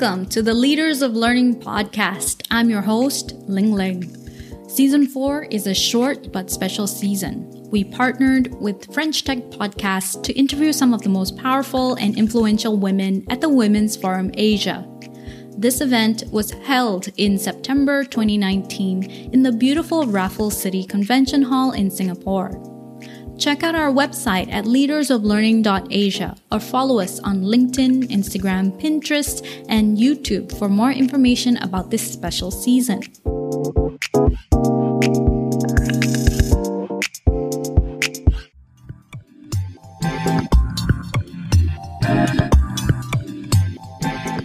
Welcome to the Leaders of Learning podcast. I'm your host, Ling Ling. Season 4 is a short but special season. We partnered with French Tech Podcast to interview some of the most powerful and influential women at the Women's Forum Asia. This event was held in September 2019 in the beautiful Raffles City Convention Hall in Singapore. Check out our website at leadersoflearning.asia or follow us on LinkedIn, Instagram, Pinterest, and YouTube for more information about this special season.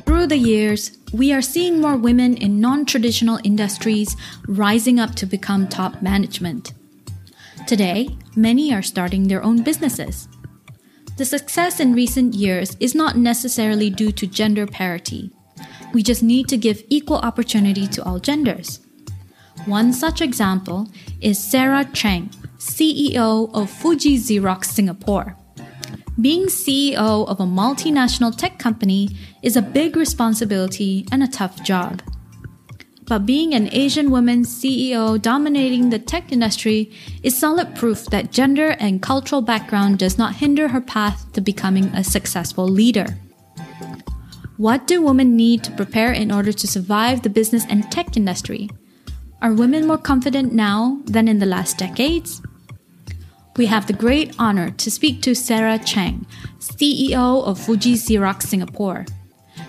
Through the years, we are seeing more women in non traditional industries rising up to become top management. Today, many are starting their own businesses. The success in recent years is not necessarily due to gender parity. We just need to give equal opportunity to all genders. One such example is Sarah Chang, CEO of Fuji Xerox Singapore. Being CEO of a multinational tech company is a big responsibility and a tough job. But being an Asian woman CEO dominating the tech industry is solid proof that gender and cultural background does not hinder her path to becoming a successful leader. What do women need to prepare in order to survive the business and tech industry? Are women more confident now than in the last decades? We have the great honor to speak to Sarah Chang, CEO of Fuji Xerox Singapore.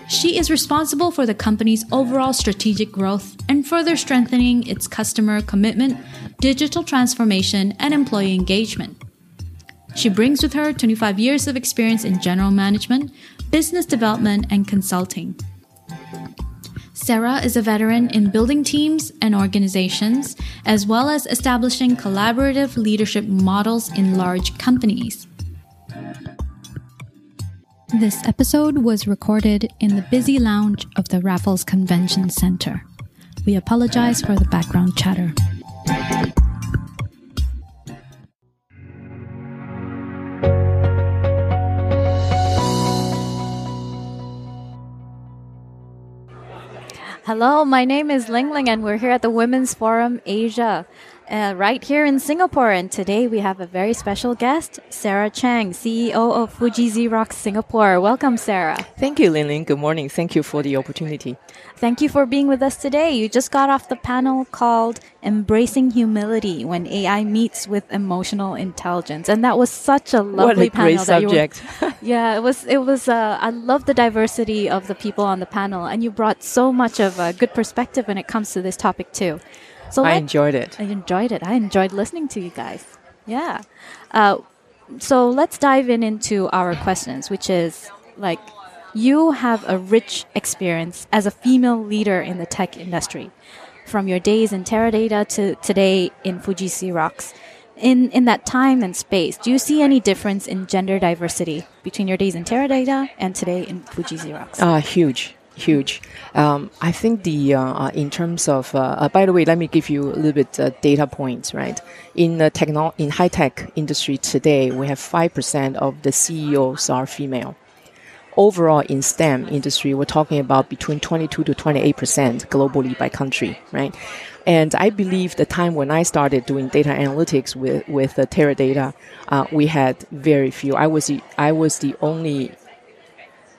She is responsible for the company's overall strategic growth and further strengthening its customer commitment, digital transformation, and employee engagement. She brings with her 25 years of experience in general management, business development, and consulting. Sarah is a veteran in building teams and organizations, as well as establishing collaborative leadership models in large companies. This episode was recorded in the busy lounge of the Raffles Convention Center. We apologize for the background chatter. Hello, my name is Ling Ling, and we're here at the Women's Forum Asia uh, right here in Singapore. And today we have a very special guest, Sarah Chang, CEO of Fuji Xerox Singapore. Welcome, Sarah. Thank you, Lin Lin. Good morning. Thank you for the opportunity. Thank you for being with us today. You just got off the panel called Embracing Humility When AI Meets with Emotional Intelligence. And that was such a lovely panel. what a. Great subject. Were, yeah, it was, it was, uh, I love the diversity of the people on the panel. And you brought so much of a good perspective when it comes to this topic, too. So I enjoyed it. I enjoyed it. I enjoyed listening to you guys. Yeah. Uh, so let's dive in into our questions, which is like you have a rich experience as a female leader in the tech industry, from your days in Teradata to today in Fuji Xerox. In in that time and space, do you see any difference in gender diversity between your days in Teradata and today in Fuji Xerox? Uh, huge huge. Um, I think the uh, uh, in terms of uh, uh, by the way, let me give you a little bit uh, data points. Right in the techno in high tech industry today, we have five percent of the CEOs are female. Overall, in STEM industry, we're talking about between 22 to 28 percent globally by country, right? And I believe the time when I started doing data analytics with with the Teradata, uh, we had very few. I was the, I was the only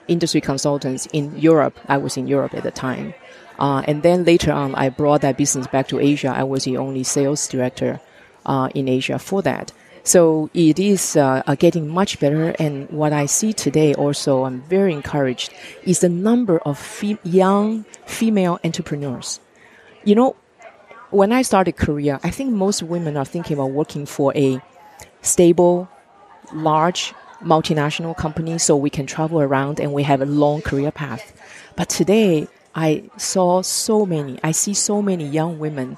industry consultants in Europe. I was in Europe at the time. Uh, and then later on, I brought that business back to Asia. I was the only sales director uh, in Asia for that. So it is uh, getting much better. And what I see today also, I'm very encouraged, is the number of young female entrepreneurs. You know, when I started career, I think most women are thinking about working for a stable, large multinational company so we can travel around and we have a long career path. But today, I saw so many, I see so many young women.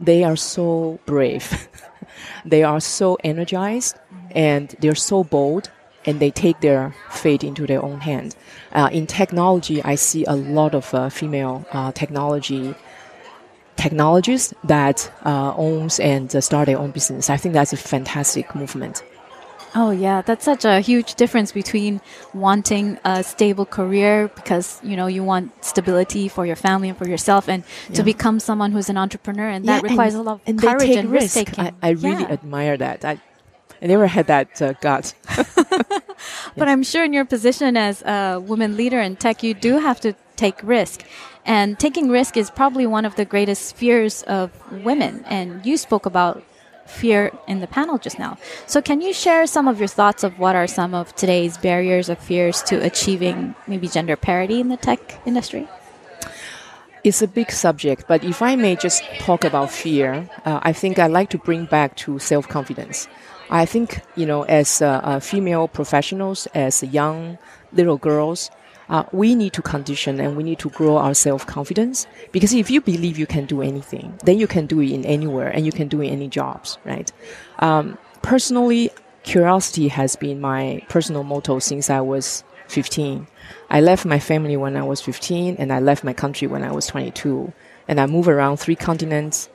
They are so brave. they are so energized and they're so bold and they take their fate into their own hand. Uh, in technology, I see a lot of uh, female uh, technology technologists that uh, owns and uh, start their own business. I think that's a fantastic movement. Oh yeah, that's such a huge difference between wanting a stable career because you know you want stability for your family and for yourself, and yeah. to become someone who's an entrepreneur, and yeah, that requires and, a lot of and courage and risk taking. I, I really yeah. admire that. I, I never had that uh, gut. but I'm sure in your position as a woman leader in tech, you do have to take risk. And taking risk is probably one of the greatest fears of women. And you spoke about fear in the panel just now. So, can you share some of your thoughts of what are some of today's barriers or fears to achieving maybe gender parity in the tech industry? It's a big subject, but if I may just talk about fear, uh, I think I'd like to bring back to self confidence. I think, you know, as uh, uh, female professionals, as young little girls, uh, we need to condition and we need to grow our self confidence because if you believe you can do anything, then you can do it in anywhere and you can do it in any jobs, right? Um, personally, curiosity has been my personal motto since I was 15. I left my family when I was 15 and I left my country when I was 22. And I moved around three continents,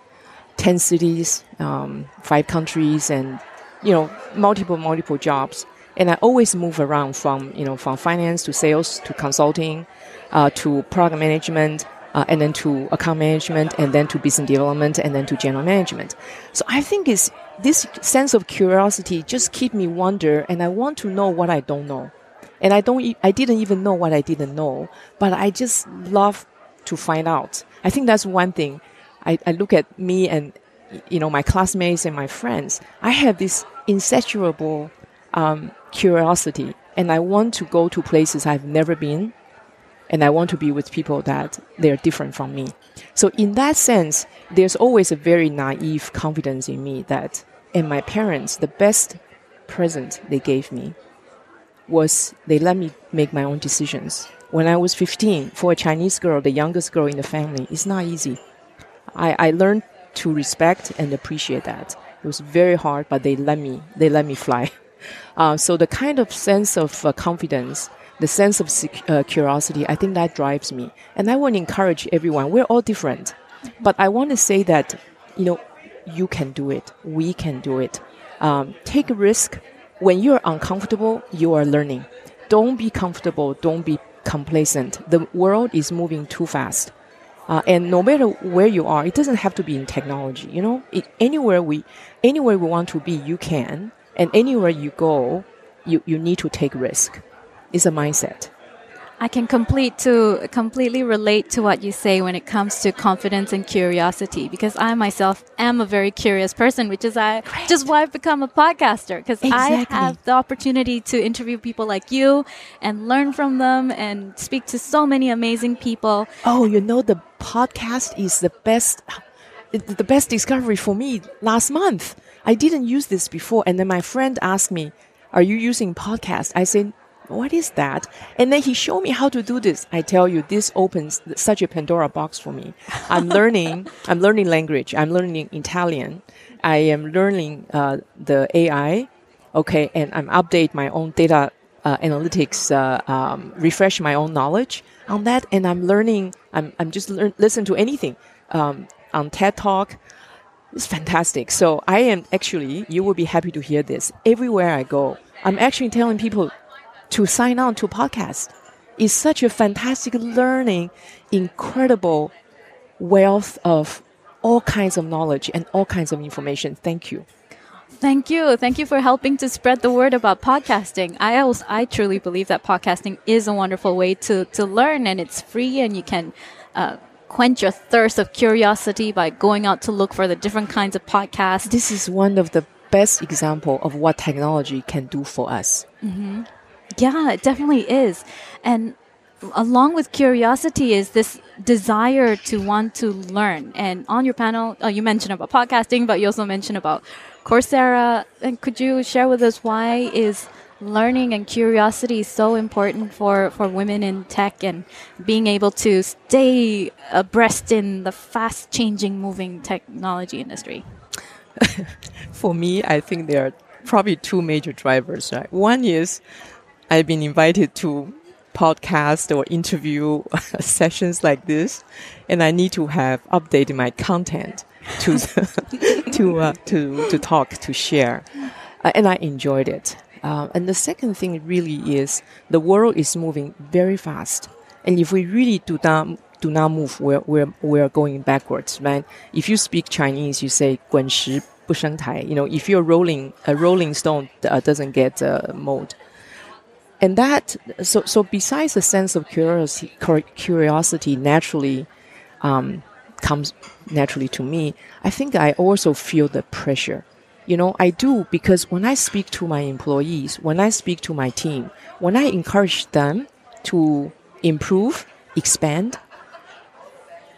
10 cities, um, five countries, and, you know, multiple, multiple jobs. And I always move around from, you know, from finance to sales to consulting, uh, to product management, uh, and then to account management, and then to business development, and then to general management. So I think it's this sense of curiosity just keep me wonder, and I want to know what I don't know, and I don't, I didn't even know what I didn't know, but I just love to find out. I think that's one thing. I, I look at me and you know my classmates and my friends. I have this insatiable um, curiosity and I want to go to places I've never been and I want to be with people that they're different from me. So in that sense, there's always a very naive confidence in me that and my parents, the best present they gave me was they let me make my own decisions. When I was 15, for a Chinese girl, the youngest girl in the family, it's not easy. I, I learned to respect and appreciate that. It was very hard, but they let me, they let me fly. Uh, so the kind of sense of uh, confidence, the sense of uh, curiosity, I think that drives me. And I want to encourage everyone. We're all different, but I want to say that, you know, you can do it. We can do it. Um, take a risk. When you're uncomfortable, you are learning. Don't be comfortable. Don't be complacent. The world is moving too fast. Uh, and no matter where you are, it doesn't have to be in technology. You know, it, anywhere we, anywhere we want to be, you can. And anywhere you go, you, you need to take risk. It's a mindset. I can complete to completely relate to what you say when it comes to confidence and curiosity because I myself am a very curious person, which is I Great. just why I've become a podcaster because exactly. I have the opportunity to interview people like you and learn from them and speak to so many amazing people. Oh, you know the podcast is the best the best discovery for me last month. I didn't use this before. And then my friend asked me, are you using podcast? I said, what is that? And then he showed me how to do this. I tell you, this opens such a Pandora box for me. I'm learning, I'm learning language. I'm learning Italian. I am learning, uh, the AI. Okay. And I'm update my own data, uh, analytics, uh, um, refresh my own knowledge on that. And I'm learning, I'm, I'm just learn, listen to anything, um, on TED Talk. It's fantastic. So I am actually, you will be happy to hear this. Everywhere I go, I'm actually telling people to sign on to podcast. It's such a fantastic learning, incredible wealth of all kinds of knowledge and all kinds of information. Thank you. Thank you. Thank you for helping to spread the word about podcasting. I also, I truly believe that podcasting is a wonderful way to, to learn and it's free and you can, uh, quench your thirst of curiosity by going out to look for the different kinds of podcasts. This is one of the best example of what technology can do for us. Mm-hmm. Yeah, it definitely is. And along with curiosity is this desire to want to learn. And on your panel, uh, you mentioned about podcasting, but you also mentioned about Coursera. And could you share with us why is learning and curiosity is so important for, for women in tech and being able to stay abreast in the fast changing, moving technology industry? for me, I think there are probably two major drivers, right? One is I've been invited to podcast or interview sessions like this, and I need to have updated my content to to uh, to to talk to share, uh, and I enjoyed it. Uh, and the second thing really is the world is moving very fast. And if we really do not do not move, we're, we're, we're going backwards, right? If you speak Chinese, you say 滚石不生苔. You know, if you're rolling, a rolling stone uh, doesn't get uh, mold. And that, so, so besides the sense of curiosity, curiosity naturally, um, comes naturally to me, I think I also feel the pressure. you know, I do because when I speak to my employees, when I speak to my team, when I encourage them to improve, expand,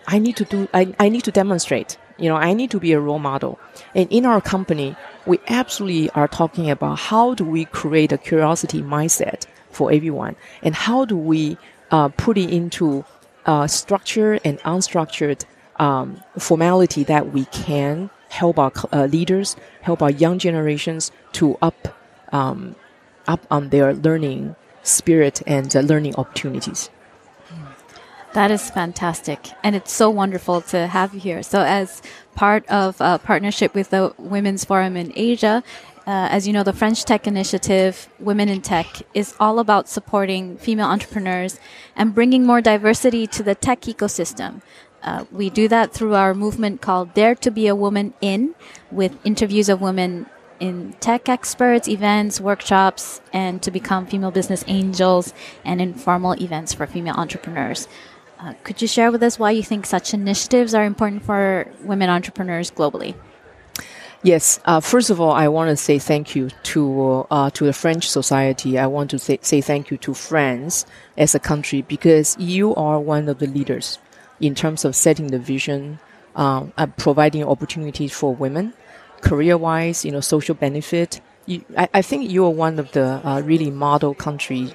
I need to do, I, I need to demonstrate. You know, I need to be a role model. And in our company, we absolutely are talking about how do we create a curiosity mindset for everyone and how do we uh, put it into uh, structured and unstructured um, formality that we can help our uh, leaders, help our young generations to up, um, up on their learning spirit and uh, learning opportunities. That is fantastic. And it's so wonderful to have you here. So, as part of a partnership with the Women's Forum in Asia, uh, as you know, the French Tech Initiative, Women in Tech, is all about supporting female entrepreneurs and bringing more diversity to the tech ecosystem. Uh, we do that through our movement called Dare to Be a Woman In, with interviews of women in tech experts, events, workshops, and to become female business angels and informal events for female entrepreneurs. Uh, could you share with us why you think such initiatives are important for women entrepreneurs globally? Yes. Uh, first of all, I want to say thank you to uh, to the French society. I want to say, say thank you to France as a country because you are one of the leaders in terms of setting the vision, um, and providing opportunities for women, career-wise, you know, social benefit. You, I, I, think you are one of the uh, really model country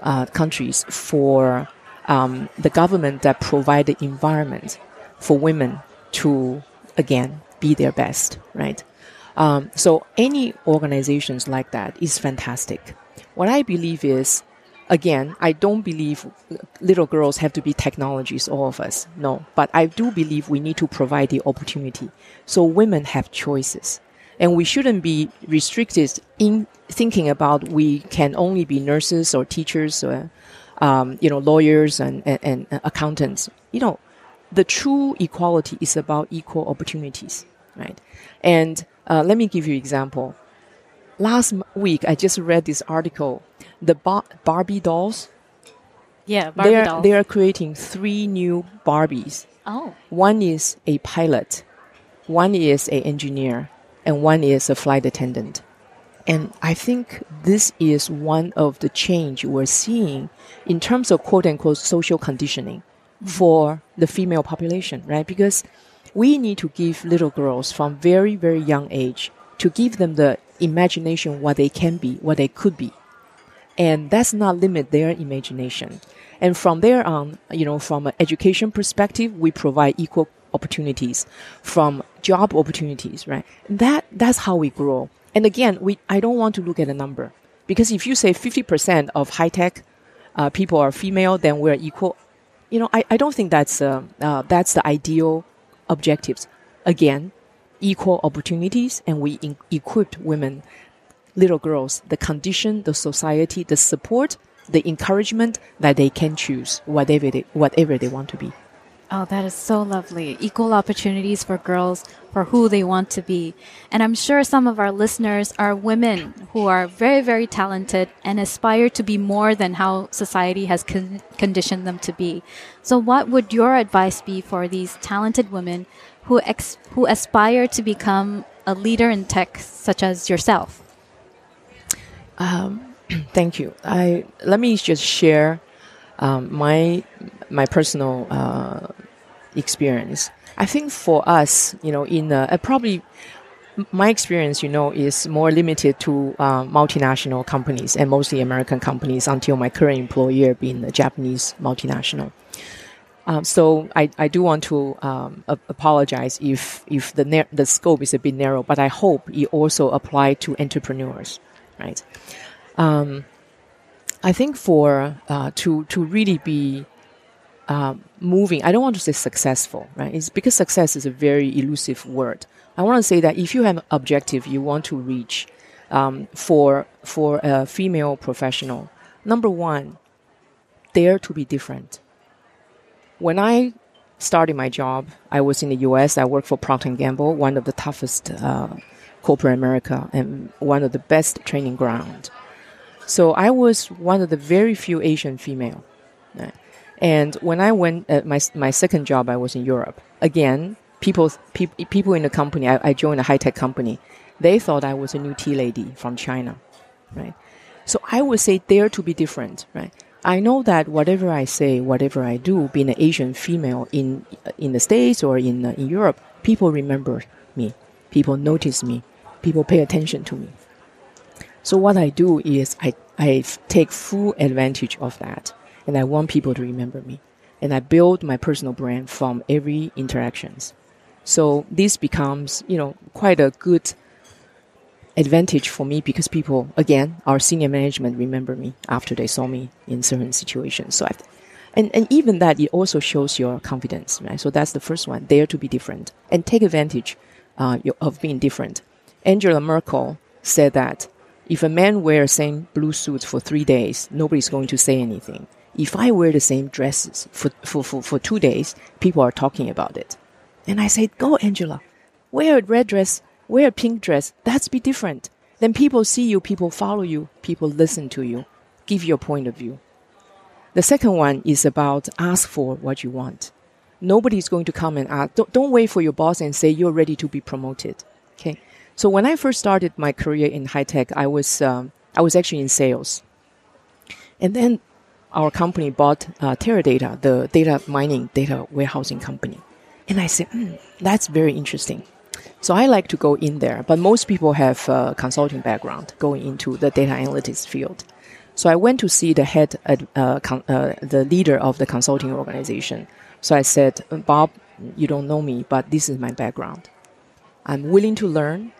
uh, countries for um, the government that provide the environment for women to again be their best, right? Um, so any organizations like that is fantastic. What I believe is again, I don't believe little girls have to be technologists, all of us. No. But I do believe we need to provide the opportunity. So women have choices. And we shouldn't be restricted in thinking about we can only be nurses or teachers or, um, you know, lawyers and, and, and accountants. You know, the true equality is about equal opportunities, right? And uh, let me give you an example. Last week, I just read this article the Bar- Barbie dolls. Yeah, Barbie they are, dolls. They are creating three new Barbies. Oh. One is a pilot, one is an engineer, and one is a flight attendant. And I think this is one of the change we're seeing in terms of quote unquote social conditioning mm-hmm. for the female population, right? Because we need to give little girls from very, very young age to give them the imagination what they can be, what they could be and that's not limit their imagination. And from there on, you know, from an education perspective, we provide equal opportunities from job opportunities, right? That, that's how we grow. And again, we, I don't want to look at a number because if you say 50% of high tech uh, people are female, then we're equal. You know, I, I don't think that's, uh, uh, that's the ideal objectives. Again, equal opportunities and we in- equipped women little girls the condition, the society, the support, the encouragement that they can choose whatever they, whatever they want to be. Oh, that is so lovely. Equal opportunities for girls for who they want to be. And I'm sure some of our listeners are women who are very, very talented and aspire to be more than how society has con- conditioned them to be. So what would your advice be for these talented women who, ex- who aspire to become a leader in tech such as yourself? Um, thank you. I let me just share um, my my personal uh, experience. I think for us, you know, in uh, probably my experience, you know, is more limited to uh, multinational companies and mostly American companies until my current employer being a Japanese multinational. Um, so I, I do want to um, apologize if if the the scope is a bit narrow, but I hope it also apply to entrepreneurs right? Um, I think for uh, to to really be uh, moving, I don't want to say successful, right? It's because success is a very elusive word. I want to say that if you have an objective you want to reach, um, for for a female professional. Number one, dare to be different. When I started my job, I was in the U.S. I worked for Procter Gamble, one of the toughest uh, corporate America and one of the best training ground. So I was one of the very few Asian female. And when I went uh, my my second job, I was in Europe. Again, people pe- people in the company. I, I joined a high tech company. They thought I was a new tea lady from China, right? So I would say dare to be different, right? I know that whatever I say, whatever I do, being an Asian female in in the States or in uh, in Europe, people remember me. People notice me. People pay attention to me. So what I do is I I take full advantage of that and I want people to remember me. And I build my personal brand from every interactions. So this becomes, you know, quite a good advantage for me because people, again, our senior management remember me after they saw me in certain situations. So I, and, and even that, it also shows your confidence, right? So that's the first one, dare to be different and take advantage uh, of being different. Angela Merkel said that if a man wears same blue suit for three days, nobody's going to say anything if I wear the same dresses for, for, for, for two days, people are talking about it. And I said, go, Angela, wear a red dress, wear a pink dress. That's be different. Then people see you, people follow you, people listen to you, give your point of view. The second one is about ask for what you want. Nobody's going to come and ask. Don't, don't wait for your boss and say you're ready to be promoted. Okay. So when I first started my career in high tech, I was um, I was actually in sales, and then our company bought uh, Teradata, the data mining, data warehousing company. And I said, mm, that's very interesting. So I like to go in there, but most people have a consulting background going into the data analytics field. So I went to see the head, uh, uh, the leader of the consulting organization. So I said, Bob, you don't know me, but this is my background. I'm willing to learn.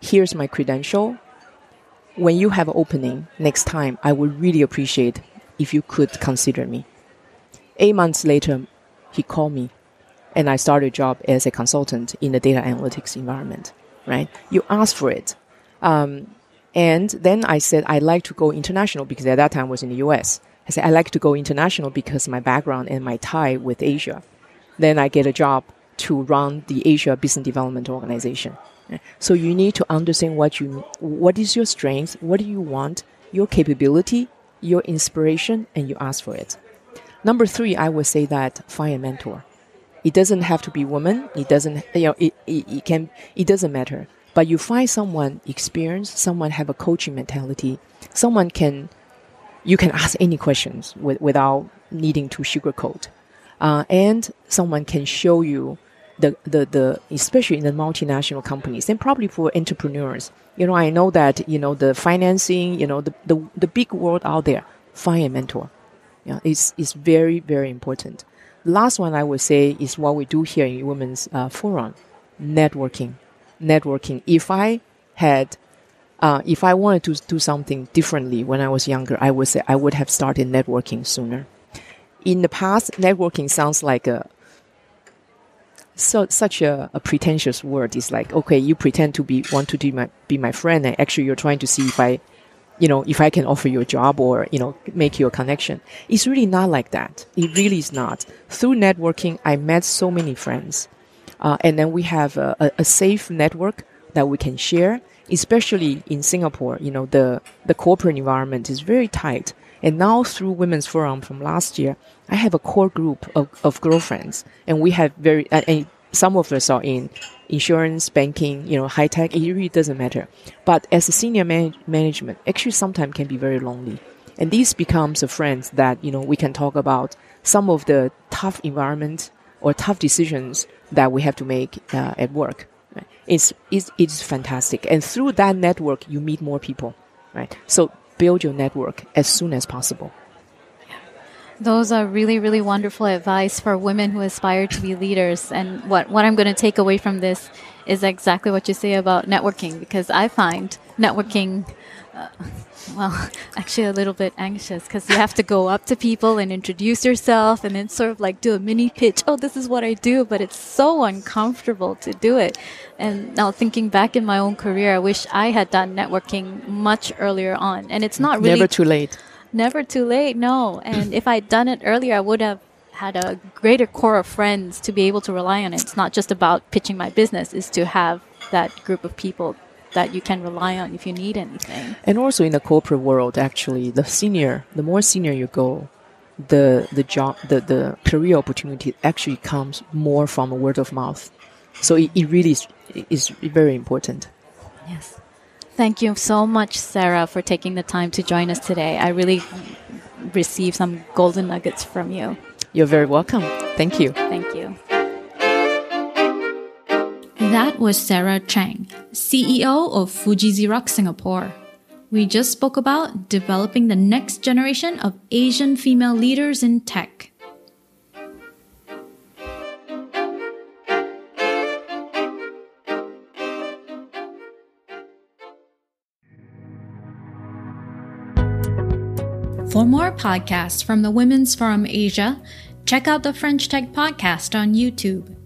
Here's my credential. When you have an opening next time, I would really appreciate if you could consider me. Eight months later, he called me and I started a job as a consultant in the data analytics environment, right? You ask for it. Um, and then I said, I'd like to go international because at that time I was in the US. I said, I'd like to go international because my background and my tie with Asia. Then I get a job to run the Asia Business Development Organization. So you need to understand what you, what is your strength, what do you want, your capability, your inspiration and you ask for it. Number three, I would say that find a mentor. It doesn't have to be woman. It doesn't, you know, it, it, it can, it doesn't matter. But you find someone experienced, someone have a coaching mentality, someone can, you can ask any questions with, without needing to sugarcoat. Uh, and someone can show you the, the, the, especially in the multinational companies and probably for entrepreneurs. You know, I know that, you know, the financing, you know, the, the, the big world out there, find a mentor. Yeah, it's, it's very, very important. Last one I would say is what we do here in Women's uh, Forum, networking. Networking. If I had, uh, if I wanted to do something differently when I was younger, I would say I would have started networking sooner. In the past, networking sounds like a, so such a, a, pretentious word. It's like, okay, you pretend to be want to be my be my friend, and actually you're trying to see if I, you know, if I can offer you a job or you know make you a connection. It's really not like that. It really is not. Through networking, I met so many friends, uh, and then we have a, a, a safe network that we can share. Especially in Singapore, you know, the the corporate environment is very tight. And now through Women's Forum from last year, I have a core group of, of girlfriends, and we have very uh, and some of us are in insurance, banking, you know, high tech. It really doesn't matter. But as a senior man- management, actually sometimes can be very lonely, and this becomes a friends that you know we can talk about some of the tough environment or tough decisions that we have to make uh, at work. It's, it's it's fantastic, and through that network, you meet more people, right? So build your network as soon as possible. Those are really, really wonderful advice for women who aspire to be leaders. And what, what I'm going to take away from this is exactly what you say about networking, because I find networking, uh, well, actually a little bit anxious because you have to go up to people and introduce yourself and then sort of like do a mini pitch. Oh, this is what I do, but it's so uncomfortable to do it. And now thinking back in my own career, I wish I had done networking much earlier on. And it's not really never too late Never too late, no. And if I'd done it earlier, I would have had a greater core of friends to be able to rely on. It's not just about pitching my business, is to have that group of people that you can rely on if you need anything. And also in the corporate world, actually, the senior, the more senior you go, the the job, the, the career opportunity actually comes more from a word of mouth. So it, it really is, is very important. Yes. Thank you so much, Sarah, for taking the time to join us today. I really received some golden nuggets from you. You're very welcome. Thank you. Thank you. That was Sarah Chang, CEO of Fuji Xerox Singapore. We just spoke about developing the next generation of Asian female leaders in tech. For more podcasts from the Women's Forum Asia, check out the French Tech Podcast on YouTube.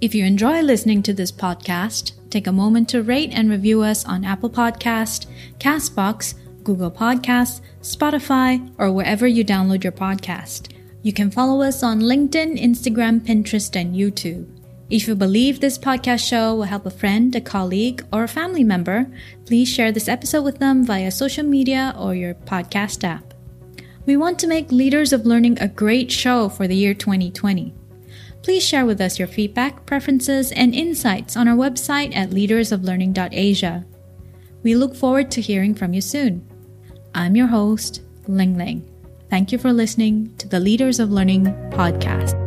If you enjoy listening to this podcast, take a moment to rate and review us on Apple Podcast, Castbox, Google Podcasts, Spotify, or wherever you download your podcast. You can follow us on LinkedIn, Instagram, Pinterest, and YouTube. If you believe this podcast show will help a friend, a colleague, or a family member, please share this episode with them via social media or your podcast app. We want to make Leaders of Learning a great show for the year 2020. Please share with us your feedback, preferences, and insights on our website at leadersoflearning.asia. We look forward to hearing from you soon. I'm your host, Ling Ling. Thank you for listening to the Leaders of Learning podcast.